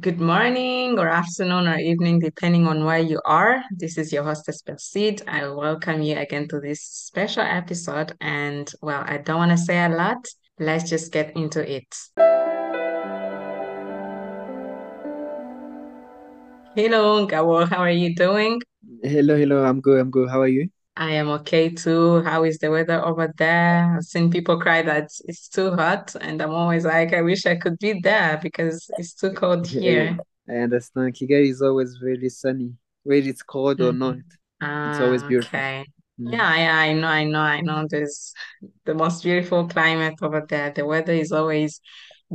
Good morning or afternoon or evening, depending on where you are. This is your hostess, Persid. I welcome you again to this special episode. And well, I don't want to say a lot. Let's just get into it. Hello, Gabo. How are you doing? Hello, hello. I'm good. I'm good. How are you? I am okay too. How is the weather over there? I've seen people cry that it's too hot, and I'm always like, I wish I could be there because it's too cold Yeah, here. I understand. Kigali is always really sunny, whether it's cold or not. Mhm. It's always Ah, beautiful. okay. Mm. Yeah, yeah, I know, I know, I know. There's the most beautiful climate over there. The weather is always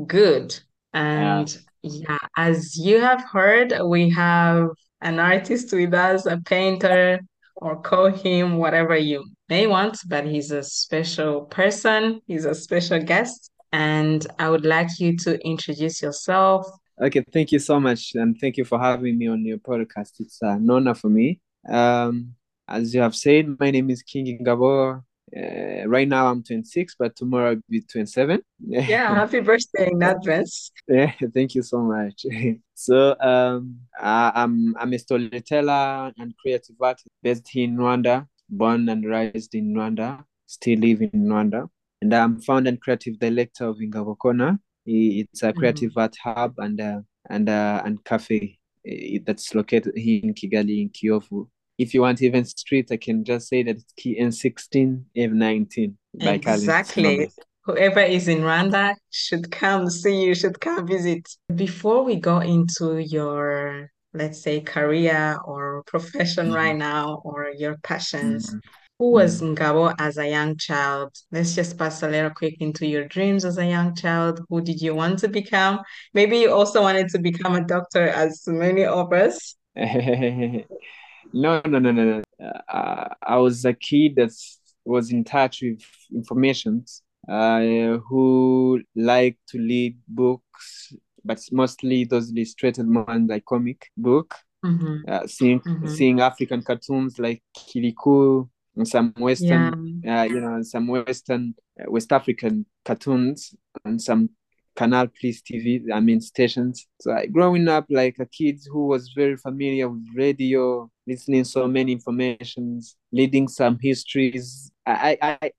good. Yeah. And yeah, as you have heard, we have an artist with us, a painter, or call him whatever you may want, but he's a special person. He's a special guest. And I would like you to introduce yourself. Okay. Thank you so much, and thank you for having me on your podcast. It's an honor for me. Um, as you have said, my name is King Ngabo. Uh, right now I'm 26, but tomorrow I'll be 27. Yeah, happy birthday in advance. Yeah, thank you so much. So, um, I, I'm I'm a storyteller and creative artist based in Rwanda, born and raised in Rwanda, still live in Rwanda, and I'm founder and creative director of Ingabo Corner. It's a creative Mhm. art hub and uh, and uh, and cafe eh, that's located here in Kigali in Kiyovu. If you want even street, I can just say that it's KN16, F19 by Exactly. Whoever is in Rwanda should come see you, should come visit. Before we go into your, let's say, career or profession right Mhm. now or your passions, Mhm. who was Mhm. Ngabo as a young child? Let's just pass a little quick into your dreams as a young child. Who did you want to become? Maybe you also wanted to become a doctor as many of us. No, no, no, no, no. Uh, I was a kid that was in touch with information, uh, who liked to read books, but mostly those illustrated ones like comic book. hmm Uh, seeing hmm seeing African cartoons like Kirikou and some Yeah. Western, uh, you know, some Western uh, West African cartoons and some Canal Plus TV, I mean stations. So I, growing up like a kid who was very familiar with radio, listening so many informations, reading some histories. I I,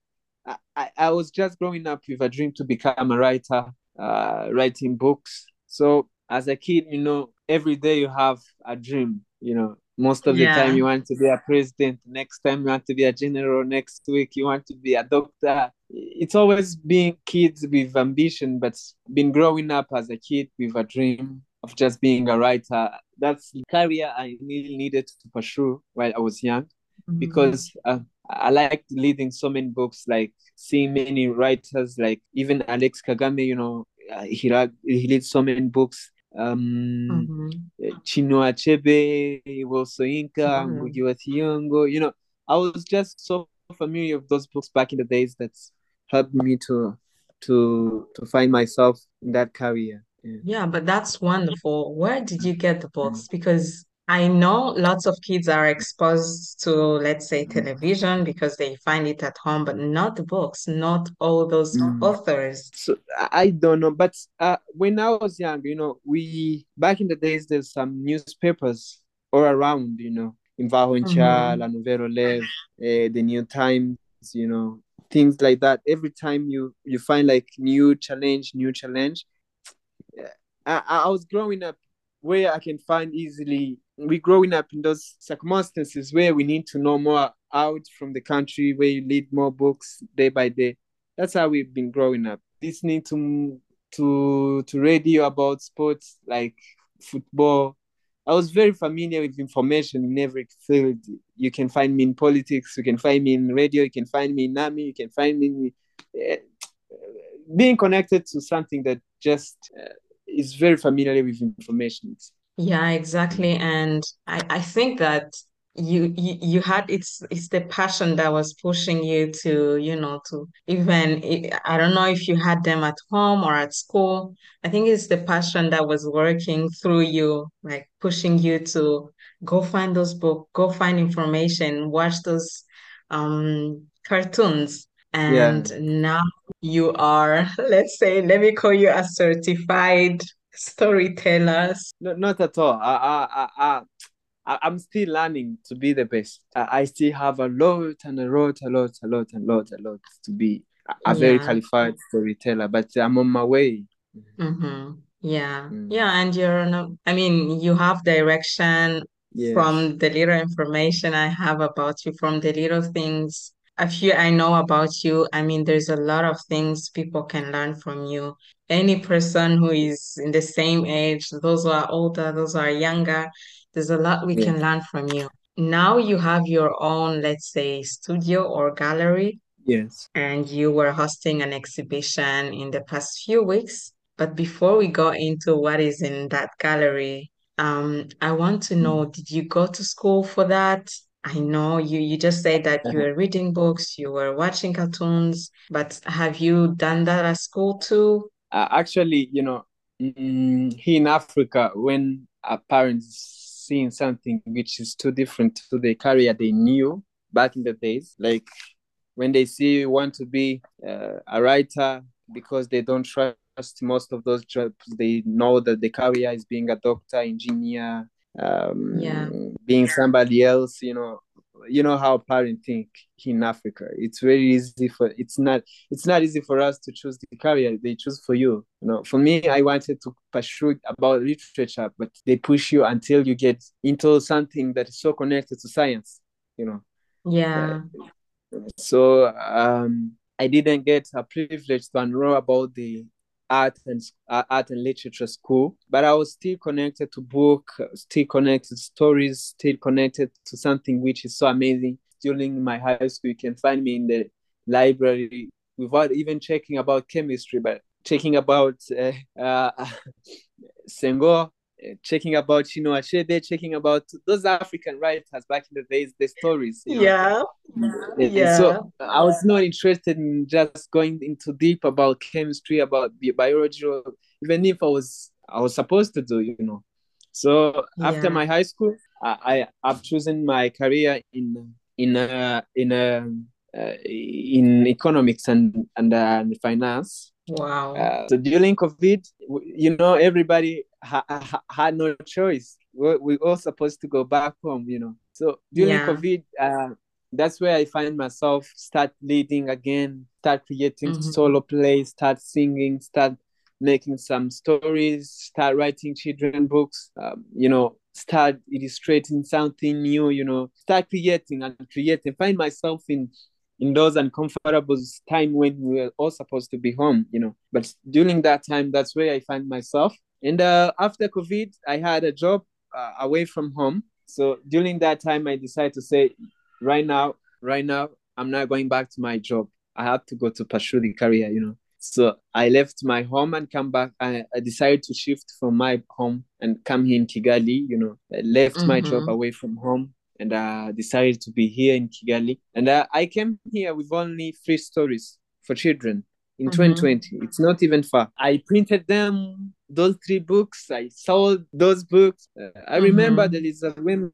I, I, I was just growing up with a dream to become a writer, uh, writing books. So as a kid, you know, every day you have a dream, you know. Most of the time you want to be a president, next time you want to be a general, next week you want to be a doctor. It's always been kids with ambition, but been growing up as a kid with a dream of just being a writer. That's the career I really needed to pursue while I was young Mhm. because uh, I liked reading so many books, like seeing many writers, like even Alex Kagame, you know, uh, he, read, he read so many books. Um, Mhm. Chinua Achebe, Wole Soyinka, Mhm. Wa Thiong'o, you know, I was just so familiar with those books back in the days that's helped me to to to find myself in that career. Yeah. Yeah, but that's wonderful. Where did you get the Mm. books? Because I know lots of kids are exposed to, let's say, television because they find it at home, but not books, not all those Mm. authors. So I don't know, but uh, when I was young, you know, we back in the days there's some newspapers all around, you know, Imvaho La hmm Nouvelle Relève, uh, the New Times, you know, things like that. Every time you you find like new challenge, new challenge. I, I was growing up where I can find easily. We growing up in those circumstances where we need to know more out from the country, where you read more books day by day. That's how we've been growing up. Listening to to to radio about sports like football. I was very familiar with information in every field. You can find me in politics. You can find me in radio. You can find me in army. You can find me in, uh, being connected to something that just uh, is very familiar with information. Yeah, exactly. And I, I think that you, you you had it's it's the passion that was pushing you to, you know, to even I don't know if you had them at home or at school. I think it's the passion that was working through you, like pushing you to go find those books, go find information, watch those um cartoons. Yeah. And now you are, let's say, let me call you a certified storytellers. No, not at all. I, I, I, I, I'm still learning to be the best. I, I still have a lot and a lot, a lot, a lot, a lot, a lot to be a very Yeah. qualified storyteller. But I'm on my way. Mm-hmm. Yeah. Mm. Yeah, and you're no, I mean, you have direction Yes. from the little information I have about you, from the little things a few I know about you. I mean, there's a lot of things people can learn from you. Any person who is in the same age, those who are older, those who are younger, there's a lot we Yes. can learn from you. Now you have your own, let's say, studio or gallery, Yes. and you were hosting an exhibition in the past few weeks. But before we go into what is in that gallery, um, I want to know, did you go to school for that? I know you you just said that you were reading books, you were watching cartoons, but have you done that at school too? Uh, actually, you know, mm, here in Africa, when a parent is seeing something which is too different to the career they knew back in the days, like when they see you want to be uh, a writer because they don't trust most of those jobs, they know that the career is being a doctor, engineer, um, Yeah. being somebody else, you know. You know how parents think in Africa. It's very easy for it's not it's not easy for us to choose the career they choose for you. You know, for me, I wanted to pursue about literature, but they push you until you get into something that is so connected to science. You know, Yeah. so um, I didn't get a privilege to enroll about the art and uh, art and literature school, but I was still connected to book, still connected to stories, still connected to something which is so amazing. During my high school, you can find me in the library without even checking about chemistry, but checking about uh, uh, checking about Chinua Achebe, checking about those African writers back in the days, the stories. You know. Yeah. And Yeah. So I was not interested in just going into deep about chemistry, about bi- biology, or even if I was I was supposed to do, you know. So after Yeah. my high school, I, I have chosen my career in in uh, in uh, uh, in economics and and, uh, and finance. Wow. Uh, so during COVID, you know, everybody ha- ha- had no choice. We we all supposed to go back home, you know. So during Yeah. COVID, uh, that's where I find myself start leading again, start creating Mhm. solo plays, start singing, start making some stories, start writing children books, um, you know, start illustrating something new, you know, start creating and creating. Find myself in in those uncomfortable time when we were all supposed to be home, you know. But during that time, that's where I find myself. And uh, after COVID, I had a job uh, away from home. So during that time, I decided to say, right now, right now, I'm not going back to my job. I have to go to pursue the career, you know. So I left my home and come back. I, I decided to shift from my home and come here in Kigali, you know. I left my job Mhm. away from home and uh, decided to be here in Kigali. And uh, I came here with only three stories for children in Mhm. 2020. It's not even far. I printed them, those three books. I sold those books. Uh, I remember Mhm. there is a woman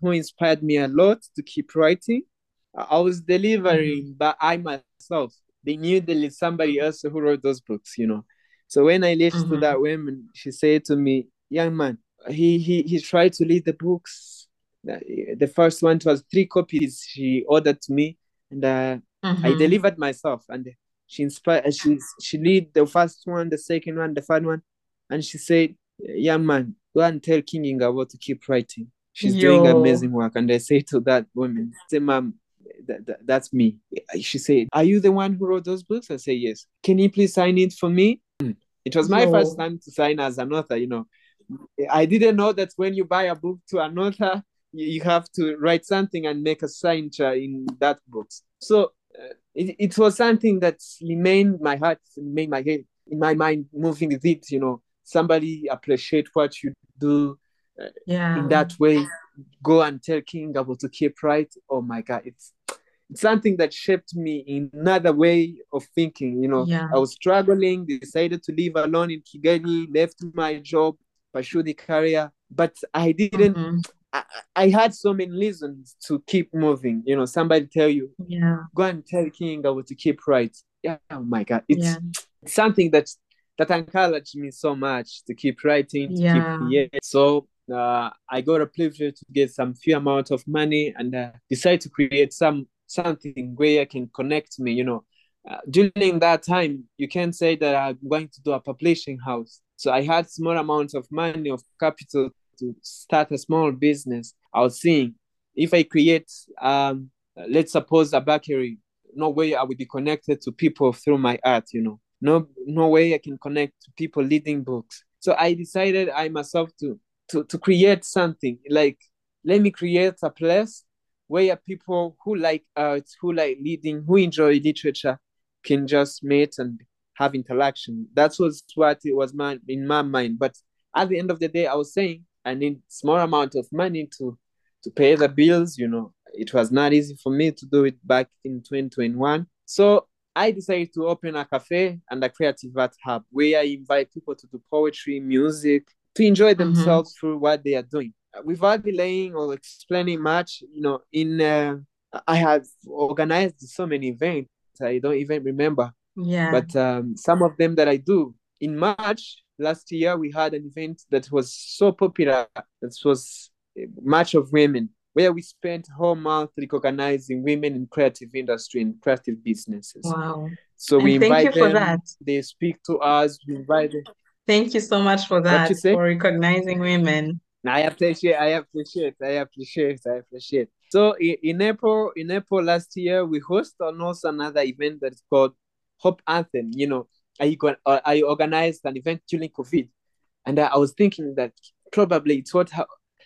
who inspired me a lot to keep writing. I was delivering, but I myself, they knew there is somebody else who wrote those books, you know. So when I reached to Mhm. that woman, she said to me, "Young man, he he he tried to read the books. The first one was three copies she ordered to me, and uh, I Mhm. delivered myself. And she inspired. She she read the first one, the second one, the third one, and she said, "Young man, go and tell King Ingabo to keep writing. She's doing amazing work." And I say to that woman, "Say, ma'am." That, that, that's me. She said, Are you the one who wrote those books? I say, Yes. Can you please sign it for me? It was my Yo. first time to sign as an author, you know. I didn't know that when you buy a book to an author, you, you have to write something and make a signature in that book. So uh, it, it was something that remained my heart, remained my head, in my mind, moving with it, you know. Somebody appreciate what you do uh, Yeah. in that way. Go and tell King Ngabo to keep right. Oh my God, it's it's something that shaped me in another way of thinking. You know, Yeah. I was struggling, decided to live alone in Kigali, left my job, pursue the career, but I didn't. Mhm. I, I had so many reasons to keep moving. You know, somebody tell you, Yeah. go and tell King Ngabo to keep right. Yeah, oh my God, it's Yeah. something that that encouraged me so much to keep writing, to keep Yeah. creating. So uh, I got a privilege to get some few amount of money and uh, decide to create some something where I can connect me. You know, uh, during that time, you can say that I'm going to do a publishing house. So I had small amounts of money of capital to start a small business. I was seeing if I create, um, let's suppose a bakery, no way I would be connected to people through my art. You know, no no way I can connect to people reading books. So I decided I myself to to to create something like let me create a place where people who like art, who like reading, who enjoy literature can just meet and have interaction. That was what it was my, in my mind. But at the end of the day, I was saying I need small amount of money to to pay the bills. You know, it was not easy for me to do it back in 2021. So I decided to open a cafe and a creative art hub where I invite people to do poetry, music, to enjoy Mm-hmm. themselves through what they are doing. Without delaying or explaining much, you know, in uh, I have organized so many events. I don't even remember, Yeah. but um, some of them that I do. In March last year, we had an event that was so popular. That was March of Women, where we spent whole month recognizing women in creative industry and creative businesses. Wow. So we And you invite for them, that. they speak to us, we invite them. Thank you so much for that, for recognizing women. I appreciate, I appreciate, I appreciate, I appreciate. So in, in April, in April last year, we host also another event that is called Hope Anthem. You know, I got, I organized an event during COVID, and I was thinking that probably it's what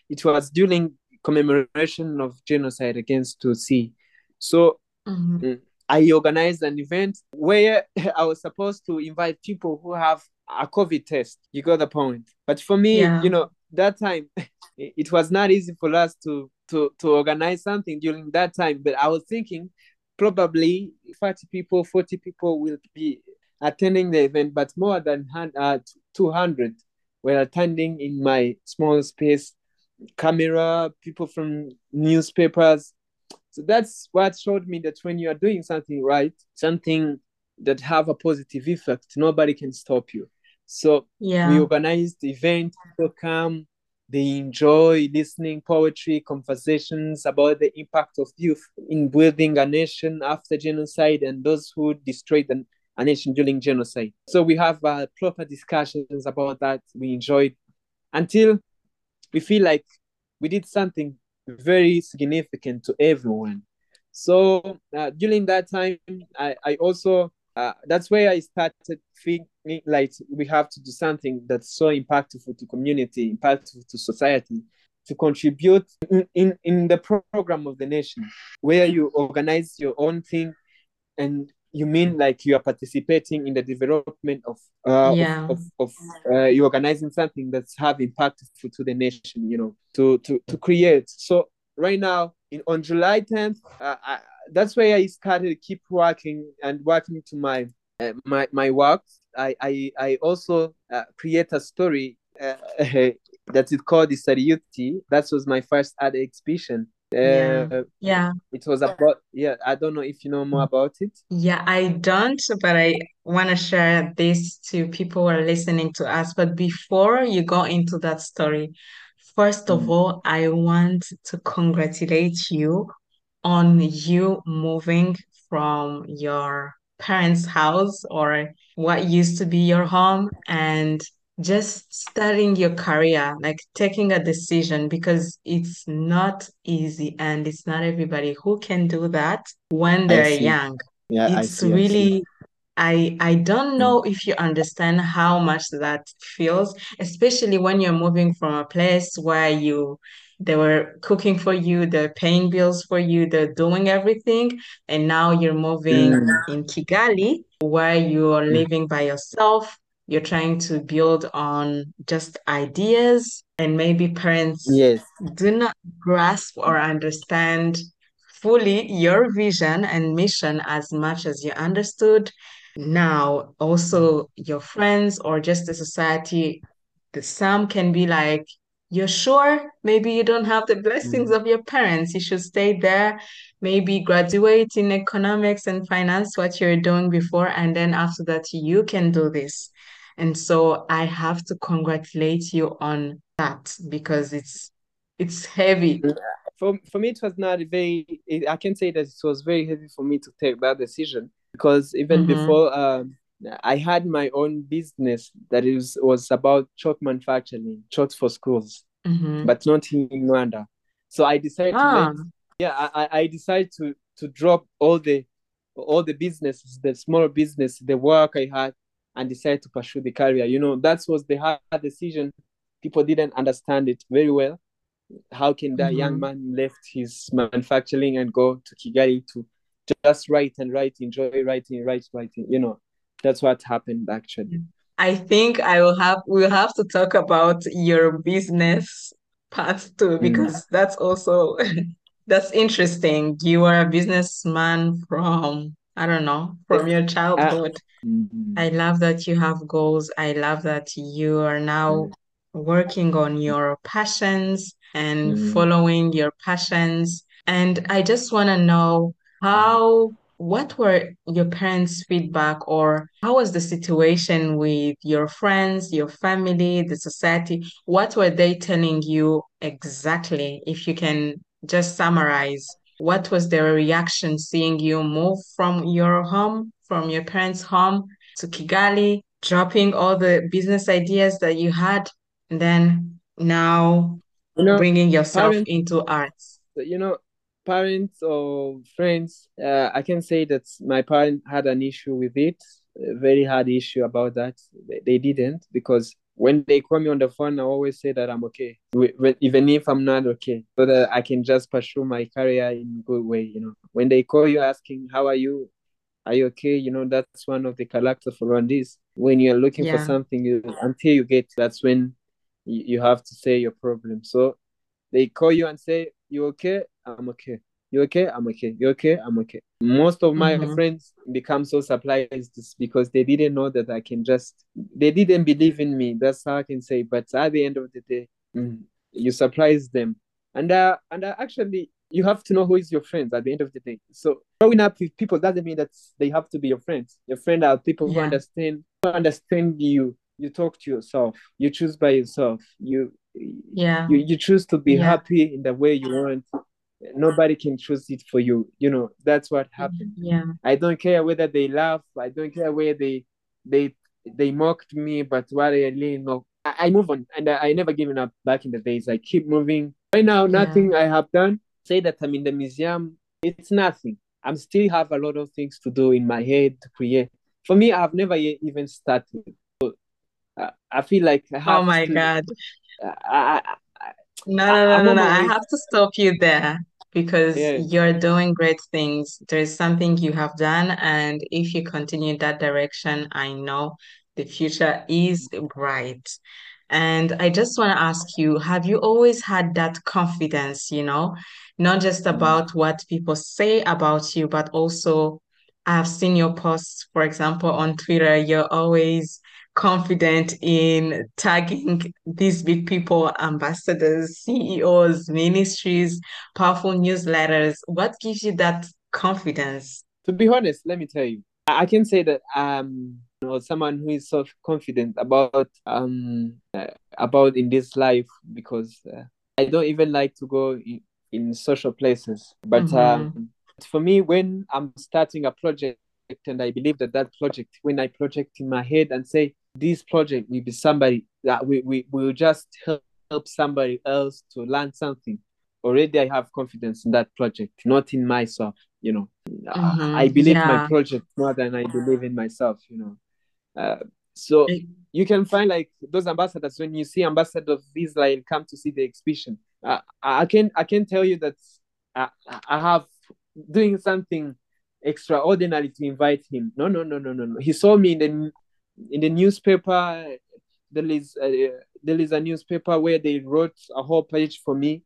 it was during commemoration of genocide against Tutsi. So Mhm. Mm. I organized an event where I was supposed to invite people who have a COVID test. You got the point. But for me, Yeah. you know, that time it it was not easy for us to to to organize something during that time. But I was thinking probably 30 people, 40 people will be attending the event, but more than uh, 200 were attending in my small space. Camera, people from newspapers, so that's what showed me that when you are doing something right, something that have a positive effect, nobody can stop you. So yeah. we organized the event, people come, they enjoy listening poetry, conversations about the impact of youth in building a nation after genocide and those who destroyed the, a nation during genocide. So we have uh, proper discussions about that. We enjoyed until we feel like we did something very significant to everyone. So uh, during that time, I, I also, uh, that's where I started thinking like we have to do something that's so impactful to community, impactful to society, to contribute in, in, in the program of the nation, where you organize your own thing and you mean like you are participating in the development of uh, Yeah. of, of, of uh, you organizing something that's have impact to the nation you know to to to create so right now in on july 10th uh, I, that's where i started keep working and working to my uh, my my work i i, I also uh, create a story uh, that is called the Sariuti. That was my first art exhibition. Yeah. Uh, Yeah. it was about yeah i don't know if you know more about it Yeah, I don't, but I want to share this to people who are listening to us. But before you go into that story, first of Mm. all, I want to congratulate you on you moving from your parents' house or what used to be your home and just starting your career, like taking a decision because it's not easy and it's not everybody who can do that when they're young. yeah It's i see really, I I don't know if you understand how much that feels, especially when you're moving from a place where you they were cooking for you, they're paying bills for you, they're doing everything, and now you're moving Mm. in Kigali where you are Mm. living by yourself. You're trying to build on just ideas, and maybe parents yes do not grasp or understand fully your vision and mission as much as you understood. Now, also your friends or just the society, the some can be like, you're sure maybe you don't have the blessings Mm. of your parents. You should stay there, maybe graduate in economics and finance, what you're doing before, and then after that, you can do this. And so I have to congratulate you on that because it's it's heavy. For for me, it was not very. I can say that it was very heavy for me to take that decision because even Mm-hmm. before, um, I had my own business that is was about chalk manufacturing, chalk for schools, Mm-hmm. but not in Rwanda. So I decided to Ah, let. Yeah, I I I decided to to drop all the all the businesses, the small business, the work I had, and decide to pursue the career. You know, that was the hard decision. People didn't understand it very well. How can that young mm-hmm. man left his manufacturing and go to Kigali to just write and write, enjoy writing, write, writing? You know, that's what happened actually. I think I will have we'll have to talk about your business part too Mm. because that's also that's interesting. You are a businessman from I don't know, from your childhood. I love that you have goals. I love that you are now working on your passions and mm, following your passions. And I just want to know how, what were your parents' feedback, or how was the situation with your friends, your family, the society? What were they telling you exactly? If you can just summarize, what was their reaction seeing you move from your home, from your parents' home? to Kigali, dropping all the business ideas that you had, and then now You know, bringing yourself parents, into arts. you know, parents or friends, uh, I can say that my parents had an issue with it, a very hard issue about that. They, they didn't because when they call me on the phone, I always say that I'm okay, even if I'm not okay, so that I can just pursue my career in a good way. You know, when they call you asking how are you, are you okay? You know, that's one of the characters for Rwandese. When you're looking for something, you, until you get, that's when you, you have to say your problem. So they call you and say, You okay? I'm okay. You okay? I'm okay. You okay? I'm okay. Most of my hmm friends become so surprised because they didn't know that I can just, they didn't believe in me. That's how I can say. But at the end of the day, mm, you surprise them. And uh, and uh, actually, you have to know who is your friends at the end of the day. So growing up with people doesn't mean that they have to be your friends. Your friend are people who understand, who understand you. You talk to yourself. You choose by yourself. You yeah, you you choose to be yeah, happy in the way you want nobody can choose it for you. You know that's what mm-hmm. happened. Yeah, i don't care whether they laugh. I don't care where they they they mocked me but what i really know i, I move on. And I, I never given up back in the days. I keep moving. Right now yeah, nothing i have done. Say that i'm in the museum it's nothing. I'm still have a lot of things to do in my head to create. For me i've never yet even started. I, uh, I feel like i Oh my to God. I, I, No, no, no, no, no. I have to stop you there because yeah you're doing great things. There's something you have done, and if you continue that direction, I know the future is bright. And I just want to ask you, have you always had that confidence, you know, not just Mm. about what people say about you, but also I've seen your posts, for example, on Twitter, you're always confident in tagging these big people, ambassadors, CEOs, ministries, powerful newsletters. What gives you that confidence? to be honest, let me tell you, I can say that um, you know, someone who is so confident about um uh, about in this life because uh, I don't even like to go in, in social places. But Mm-hmm. um, for me, when I'm starting a project and I believe that that project, when I project in my head and say this project will be somebody that we we will just help help somebody else to learn something. Already, I have confidence in that project, not in myself. You know. I Mm-hmm. believe my project more than I believe in myself, you know. Uh, so It- you can find like those ambassadors when you see ambassador of Israel come to see the exhibition. Uh, I can I can tell you that I, I have doing something extraordinary to invite him. No, no, no, no, no, no. He saw me in the in the newspaper. There is a, there is a newspaper where they wrote a whole page for me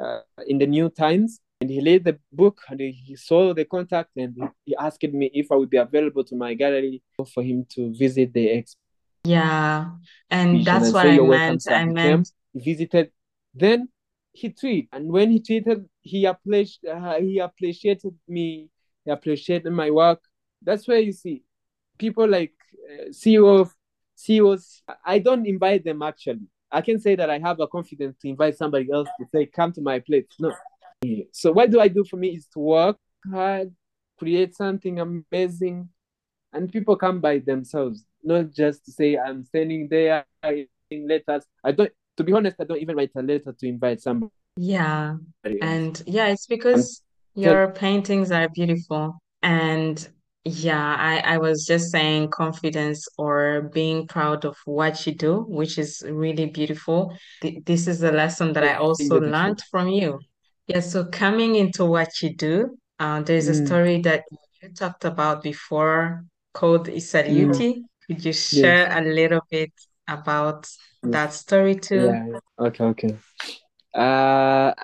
uh, in the New Times and he read the book and he saw the contact and he asked me if I would be available to my gallery for him to visit the exhibition yeah. And that's and what I meant. I meant, he visited. Then he tweeted, and when he tweeted, he appreciated uh, he appreciated me, he appreciated my work. That's where you see people like Uh, CEO of was. I don't invite them actually. I can say that I have a confidence to invite somebody else to say, "Come to my place." No. So what do I do for me is to work hard, create something amazing, and people come by themselves, not just to say, "I'm standing there writing letters." I don't. To be honest, I don't even write a letter to invite somebody. Yeah. And yeah, it's because your paintings are beautiful. And yeah, I, I was just saying confidence or being proud of what you do, which is really beautiful. Th- This is a lesson that I also you, thank you. learned from you. Yeah, so coming into what you do, uh, there's a Mm, story that you talked about before called mm, Isaluti. Could you share yes, a little bit about yes, that story too? yeah. yeah. Okay, okay. Uh,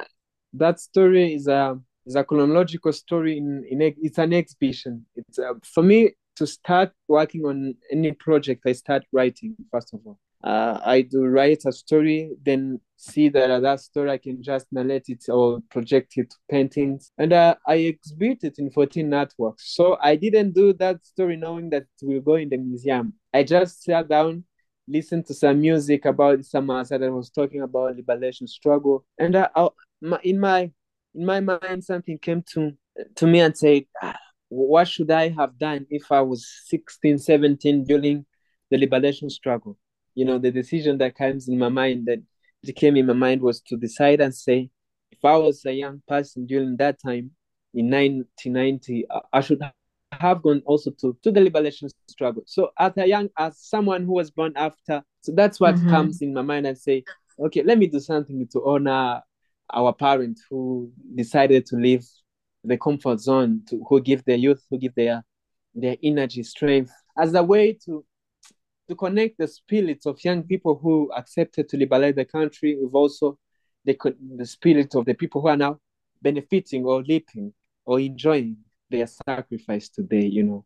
that story is a is a chronological story in in it's an exhibition. It's uh, for me to start working on any project. I start writing first of all. Uh, I do write a story, then see that that story I can just narrate it or project it to paintings, and uh, I exhibit it in 14 artworks. So I didn't do that story knowing that it will go in the museum. I just sat down listened to some music about some that was talking about liberation struggle, and I, I, my, in my in my mind something came to to me and said, ah, what should I have done if I was 16, 17 during the liberation struggle? You know, the decision that comes in my mind that came in my mind was to decide and say, if I was a young person during that time in 1990, I should have gone also to, to the liberation struggle. So as a young, as someone who was born after, so that's what Mm-hmm. comes in my mind and say, okay, let me do something to honor our parents who decided to leave the comfort zone, to who give their youth, who give their their energy, strength, as a way to to connect the spirits of young people who accepted to liberate the country with also the, the spirit of the people who are now benefiting or leaping or enjoying their sacrifice today, you know.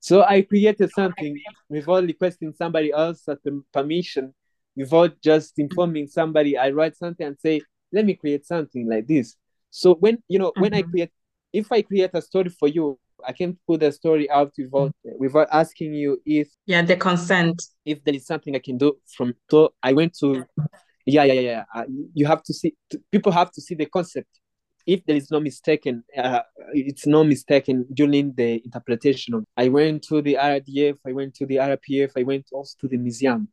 So I created something without requesting somebody else at permission, without just informing somebody. I write something and say, let me create something like this. So when you know, when I Mm-hmm. create, if I create a story for you, I can put the story out without without asking you if Yeah, the consent. if there is something I can do from. So I went to yeah yeah yeah. yeah. Uh, you have to see people have to see the concept if there is no mistaken, uh, it's no mistaken during the interpretation of. I went to the RDF, I went to the RPF, I went also to the museum.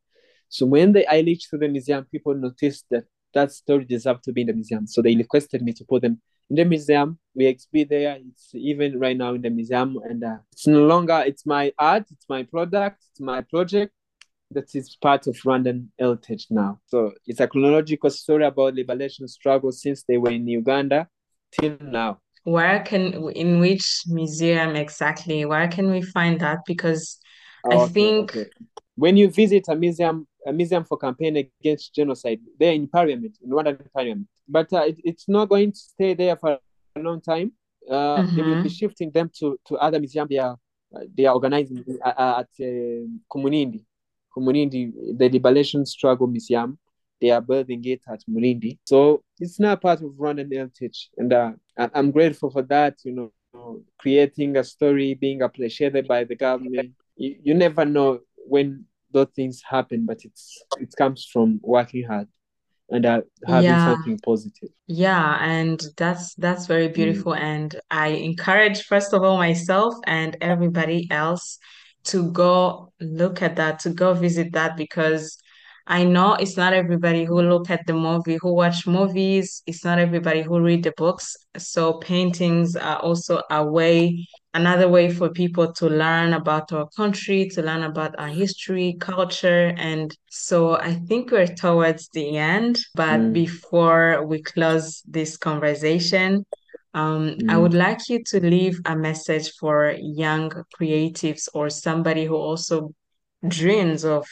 So when they, I reached to the museum, people noticed that that story deserved to be in the museum. So they requested me to put them in the museum. We exhibit there. It's even right now in the museum, and uh, it's no longer. It's my art. It's my product. It's my project that is part of Rwandan heritage now. So it's a chronological story about liberation struggle since they were in Uganda till now. Where can, in which museum exactly? Where can we find that? Because I Oh, okay, think, okay. When you visit a museum, a museum for campaign against genocide, they're in Parliament, in Rwandan Parliament, but uh, it, it's not going to stay there for a long time. Uh, they will be mm-hmm, shifting them to, to other museums they are uh, they are organizing uh, at uh, Kumunindi, Kumunindi, the Liberation Struggle Museum. They are building it at Mulindi. So it's not part of Rwandan heritage. And uh, I'm grateful for that, you know, creating a story, being appreciated by the government. You, you never know when those things happen, but it's it comes from working hard and uh, having yeah, something positive. yeah, and that's that's very Mm, beautiful. And I encourage, first of all, myself and everybody else to go look at that, to go visit that, because I know it's not everybody who look at the movie, who watch movies. It's not everybody who read the books. So paintings are also a way, another way for people to learn about our country, to learn about our history, culture. And so I think we're towards the end. But mm, before we close this conversation, um, I mm. would like you to leave a message for young creatives or somebody who also dreams of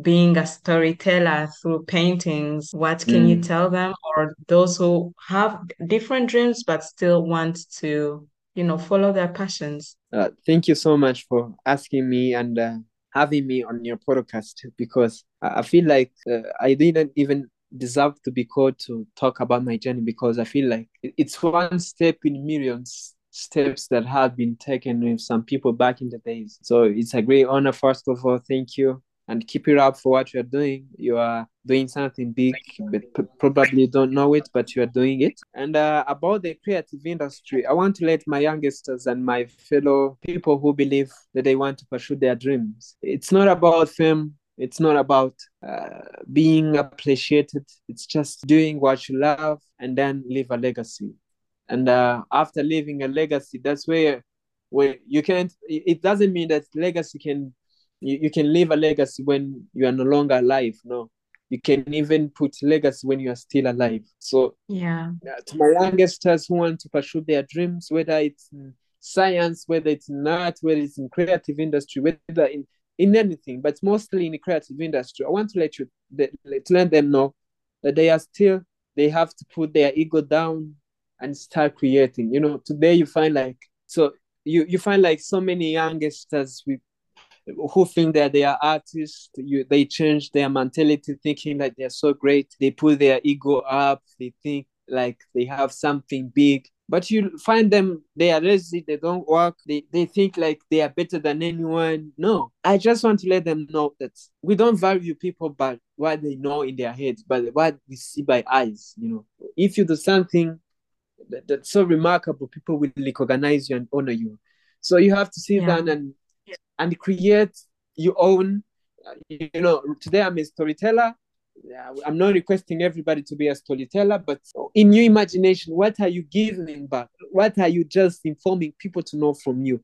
being a storyteller through paintings, what can you Mm. tell them? Or those who have different dreams but still want to, you know, follow their passions? Uh, thank you so much for asking me and uh, having me on your podcast because I feel like uh, I didn't even deserve to be called to talk about my journey because I feel like it's one step in millions steps that have been taken with some people back in the days. So it's a great honor. First of all, thank you. And keep it up for what you're doing. You are doing something big, but p- probably don't know it, but you are doing it. And uh, about the creative industry, I want to let my youngsters and my fellow people who believe that they want to pursue their dreams. It's not about fame. It's not about uh, being appreciated. It's just doing what you love and then leave a legacy. And uh, after leaving a legacy, that's where where you can't. It doesn't mean that legacy can you, you can leave a legacy when you are no longer alive. No, you can even put legacy when you are still alive. So yeah, to my youngsters who want to pursue their dreams, whether it's in science, whether it's in art, whether it's in creative industry, whether in in anything, but mostly in the creative industry, I want to let you to let them know that they are still they have to put their ego down and start creating. You know, today you find like so you you find like so many youngsters with who think that they are artists you they change their mentality thinking that they're so great. They put their ego up. They think like they have something big. But you find them they are lazy. They don't work. They, they think like they are better than anyone. No. I just want to let them know that we don't value people by what they know in their heads but what we see by eyes you know. If you do something that, that's so remarkable people will recognize you and honor you. So you have to sit yeah. down and and create your own. You know, today I'm a storyteller. I'm not requesting everybody to be a storyteller, but in your imagination, what are you giving back? What are you just informing people to know from you?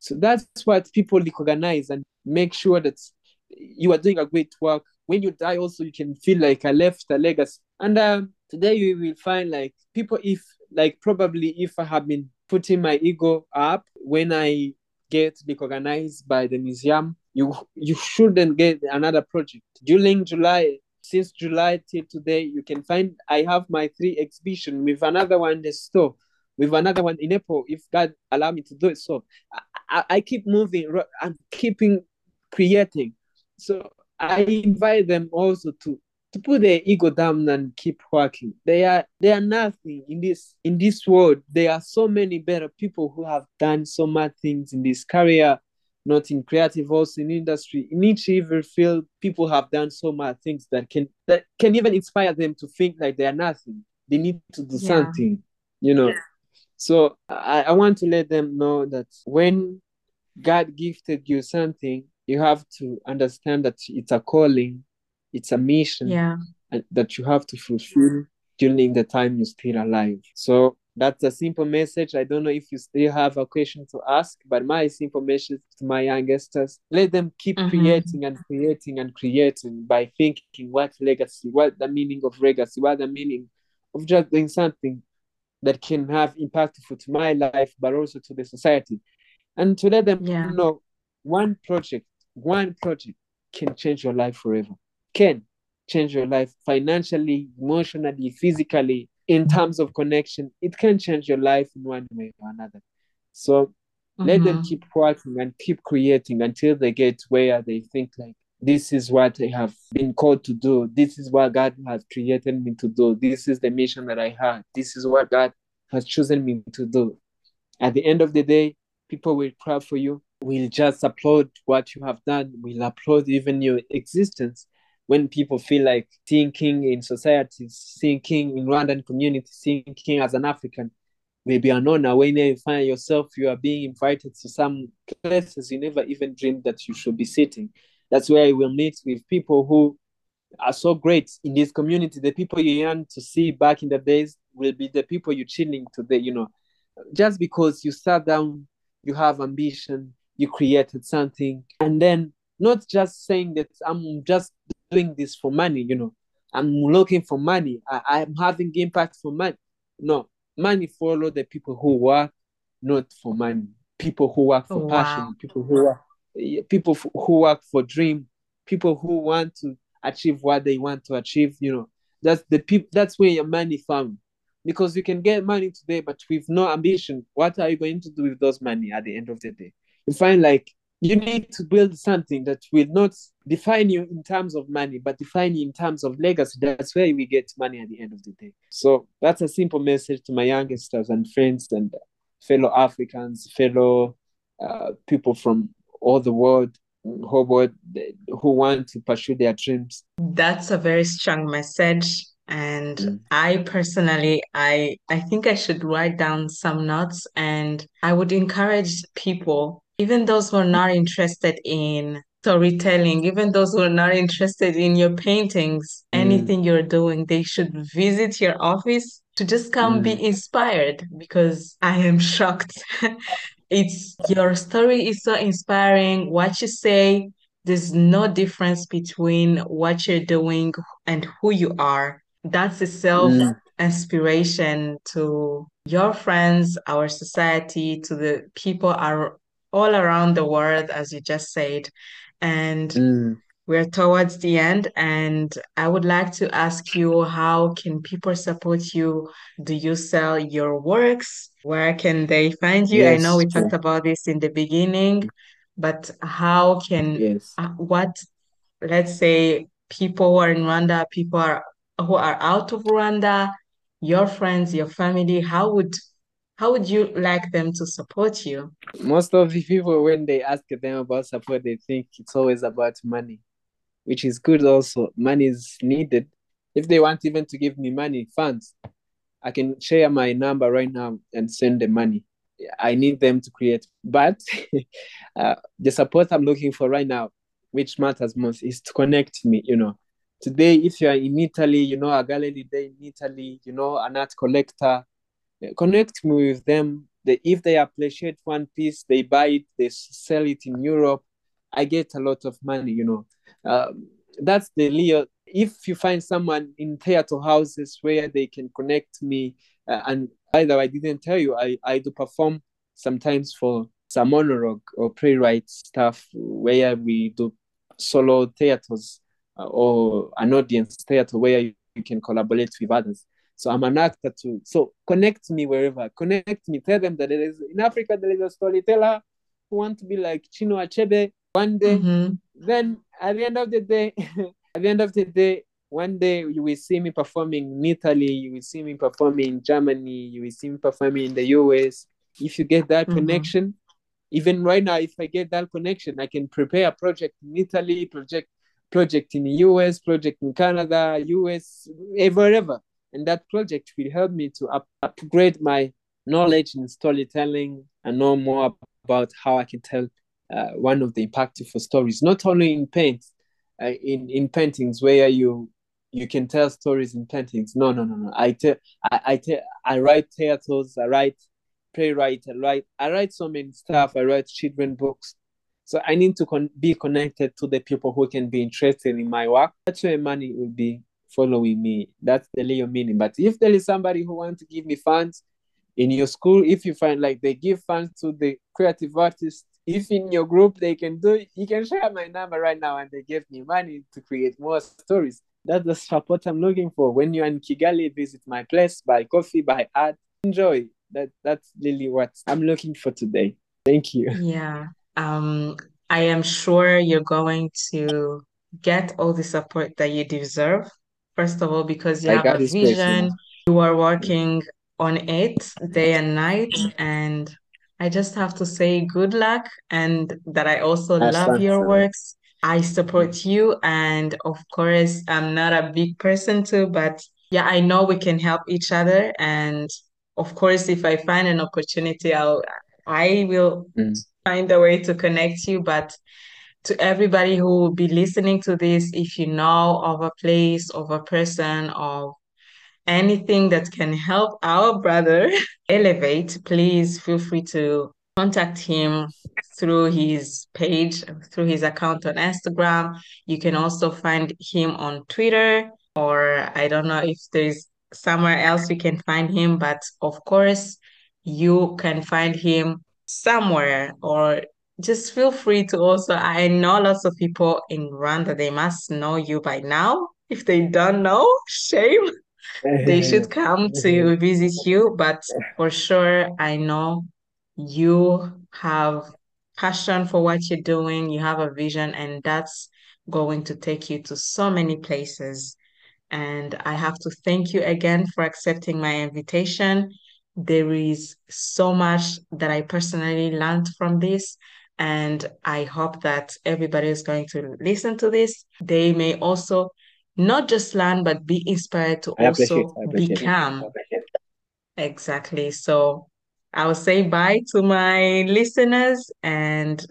So that's what people recognize and make sure that you are doing a great work. When you die, also you can feel like I left a legacy. And um, today you will find like people, if like probably if I have been putting my ego up when I get recognized by the museum, you you shouldn't get another project. During July, since July till today, you can find I have my three exhibition with another one in the store, with another one in April, if God allow me to do it. So I, I, I keep moving, I'm keeping creating. So I invite them also to to put their ego down and keep working. They are they are nothing in this in this world. There are so many better people who have done so much things in this career, not in creative, also in industry. In each every field, people have done so much things that can that can even inspire them to think like they are nothing. They need to do yeah. something, you know. Yeah. So I, I want to let them know that when God gifted you something, you have to understand that it's a calling it's a mission yeah. that you have to fulfill during the time you're still alive. So that's a simple message. I don't know if you still have a question to ask, but my simple message to my youngsters, let them keep mm-hmm. creating and creating and creating by thinking what legacy, what the meaning of legacy, what the meaning of just doing something that can have impactful to my life, but also to the society. And to let them yeah. know one project, one project can change your life forever can change your life financially, emotionally, physically, in terms of connection. It can change your life in one way or another. So mm-hmm. let them mm-hmm. keep working and keep creating until they get where they think like this is what I have been called to do. This is what God has created me to do. This is the mission that I had. This is what God has chosen me to do. At the end of the day, people will clap for you. We'll just applaud what you have done. We'll applaud even your existence when people feel like thinking in society, thinking King in Rwandan community, thinking as an African, maybe an honor. When you find yourself, you are being invited to some places you never even dreamed that you should be sitting. That's where you will meet with people who are so great in this community. The people you yearn to see back in the days will be the people you're chilling today, you know. Just because you sat down, you have ambition, you created something, and then not just saying that I'm just doing this for money, you know. I'm looking for money. I, am having impact for money. No, money follow the people who work, not for money. People who work for oh, passion. Wow. People who work, eh, people who work for dream. People who want to achieve what they want to achieve. You know, that's the people. That's where your money found. Because you can get money today, but with no ambition, what are you going to do with those money at the end of the day? You find like you need to build something that will not define you in terms of money, but define you in terms of legacy. That's where we get money at the end of the day. So that's a simple message to my youngsters and friends and fellow Africans, fellow uh, people from all the world. who who want to pursue their dreams. That's a very strong message. And mm. I personally, I I think I should write down some notes and I would encourage people, even those who are not interested in storytelling, even those who are not interested in your paintings, mm. anything you're doing, they should visit your office to just come mm. be inspired because I am shocked. it's your story is so inspiring. What you say, there's no difference between what you're doing and who you are. That's a self mm. inspiration to your friends, our society, to the people are all around the world, as you just said. And mm. we're towards the end. And I would like to ask you how can people support you? Do you sell your works? Where can they find you? Yes. I know we talked about this in the beginning, but how can yes. Uh, what let's say people who are in Rwanda, people are who are out of Rwanda, your friends, your family, how would how would you like them to support you? Most of the people, when they ask them about support, they think it's always about money, which is good also. Money is needed. If they want even to give me money, funds, I can share my number right now and send the money. I need them to create. But uh, the support I'm looking for right now, which matters most, is to connect me, you know. Today, if you're in Italy, you know, a gallery day in Italy, you know, an art collector, connect me with them. They, if they appreciate one piece, they buy it, they sell it in Europe. I get a lot of money, you know. Um, that's the Leo. If you find someone in theater houses where they can connect me, uh, and either I didn't tell you, I, I do perform sometimes for some monologue or playwright stuff where we do solo theaters uh, or an audience theater where you can collaborate with others. So I'm an actor too. So connect me wherever. Connect me. Tell them that there is in Africa there is a storyteller who want to be like Chinua Achebe one day. Mm-hmm. Then at the end of the day, at the end of the day, one day you will see me performing in Italy, you will see me performing in Germany, you will see me performing in the US. If you get that mm-hmm. connection, even right now, if I get that connection, I can prepare a project in Italy, project project in the US, project in Canada, US, wherever and that project will help me to up- upgrade my knowledge in storytelling and know more about how I can tell uh, one of the impactful stories, not only in paint, uh, in in paintings where you you can tell stories in paintings. No, no, no, no. I tell, I, I tell, I write theaters, I write playwright, I write, I write so many stuff. I write children books. So I need to con- be connected to the people who can be interested in my work. That's where money will be following me. That's the Leo meaning. But if there is somebody who wants to give me funds in your school, if you find like they give funds to the creative artists, if in your group they can do, you can share my number right now and they give me money to create more stories. That's the support I'm looking for. When you're in Kigali, visit my place, buy coffee, buy art, enjoy. That that's really what I'm looking for today. Thank you. Yeah. Um, I am sure you're going to get all the support that you deserve First of all, because you I have a vision, you are working on it day and night. And I just have to say good luck and that I also love your works. I support you. And of course, I'm not a big person too, but yeah, I know we can help each other. And of course, if I find an opportunity, I'll I will mm. find a way to connect you. But to everybody who will be listening to this, if you know of a place, of a person, of anything that can help our brother elevate, please feel free to contact him through his page, through his account on Instagram. You can also find him on Twitter, or I don't know if there's somewhere else you can find him, but of course, you can find him somewhere or just feel free to also i know lots of people in rwanda they must know you by now. If they don't know shame. They should come to visit you but for sure i know you have passion for what you're doing you have a vision and that's going to take you to so many places. And i have to thank you again for accepting my invitation. There is so much that i personally learned from this And I hope that everybody is going to listen to this. They may also not just learn, but be inspired to I also become. Exactly. So I will say bye to my listeners, and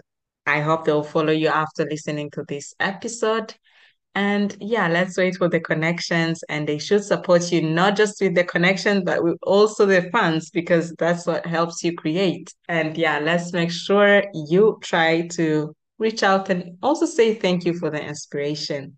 I hope they'll follow you after listening to this episode. And yeah, let's wait for the connections, and they should support you not just with the connection, but with also the funds, because that's what helps you create. And yeah, let's make sure you try to reach out and also say thank you for the inspiration.